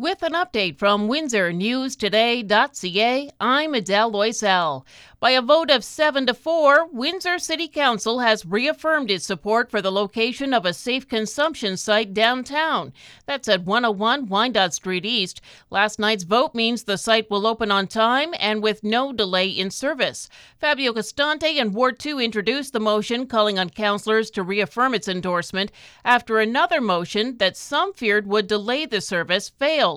With an update from WindsorNewsToday.ca, I'm Adele Loisel. By a vote of 7 to 4, Windsor City Council has reaffirmed its support for the location of a safe consumption site downtown. That's at 101 Wyandotte Street East. Last night's vote means the site will open on time and with no delay in service. Fabio Costante and Ward 2 introduced the motion calling on councillors to reaffirm its endorsement after another motion that some feared would delay the service failed.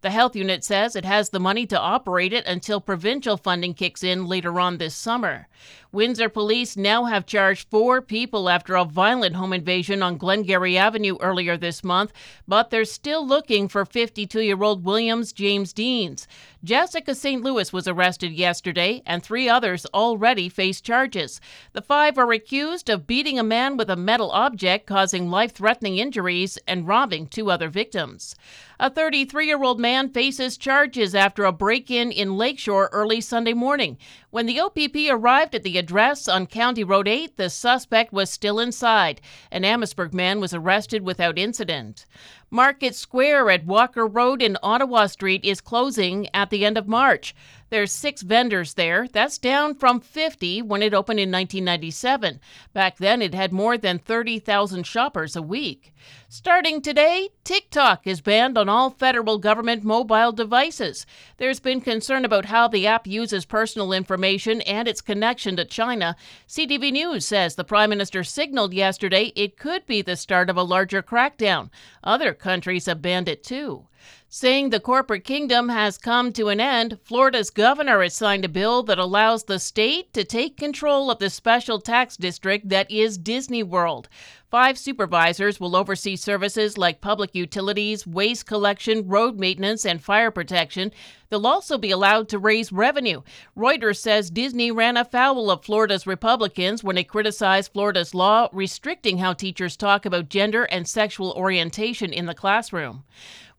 The health unit says it has the money to operate it until provincial funding kicks in later on this summer. Windsor police now have charged four people after a violent home invasion on Glengarry Avenue earlier this month, but they're still looking for 52 year old Williams James Deans. Jessica St. Louis was arrested yesterday, and three others already face charges. The five are accused of beating a man with a metal object, causing life threatening injuries, and robbing two other victims. A 33 year old man faces charges after a break in in Lakeshore early Sunday morning. When the OPP arrived at the address on County Road 8, the suspect was still inside. An Amherstburg man was arrested without incident. Market Square at Walker Road in Ottawa Street is closing at the end of March. There's six vendors there. That's down from 50 when it opened in 1997. Back then, it had more than 30,000 shoppers a week. Starting today, TikTok is banned on all federal government mobile devices. There's been concern about how the app uses personal information and its connection to China. CTV News says the Prime Minister signaled yesterday it could be the start of a larger crackdown. Other countries have banned it too. Saying the corporate kingdom has come to an end, Florida's governor has signed a bill that allows the state to take control of the special tax district that is Disney World. Five supervisors will oversee services like public utilities, waste collection, road maintenance, and fire protection. They'll also be allowed to raise revenue. Reuters says Disney ran afoul of Florida's Republicans when it criticized Florida's law restricting how teachers talk about gender and sexual orientation in the classroom.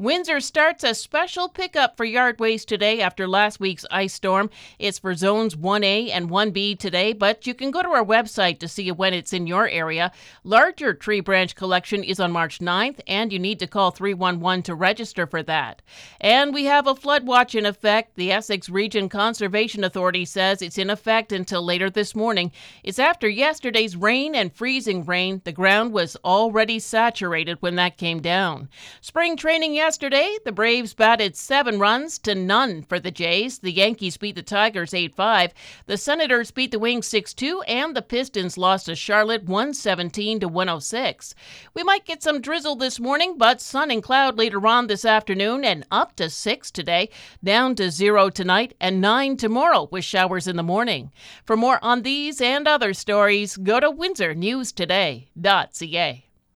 Windsor starts a special pickup for yard waste today after last week's ice storm. It's for zones 1A and 1B today, but you can go to our website to see when it's in your area. Larger tree branch collection is on March 9th, and you need to call 311 to register for that. And we have a flood watch in effect. The Essex Region Conservation Authority says it's in effect until later this morning. It's after yesterday's rain and freezing rain. The ground was already saturated when that came down. Spring training yesterday the Braves batted seven runs to none for the Jays. The Yankees beat the Tigers 8 5. The Senators beat the Wings 6 2, and the Pistons lost to Charlotte 117 to 106. We might get some drizzle this morning, but sun and cloud later on this afternoon, and up to 6 today, down to 0 tonight, and 9 tomorrow with showers in the morning. For more on these and other stories, go to WindsorNewsToday.ca.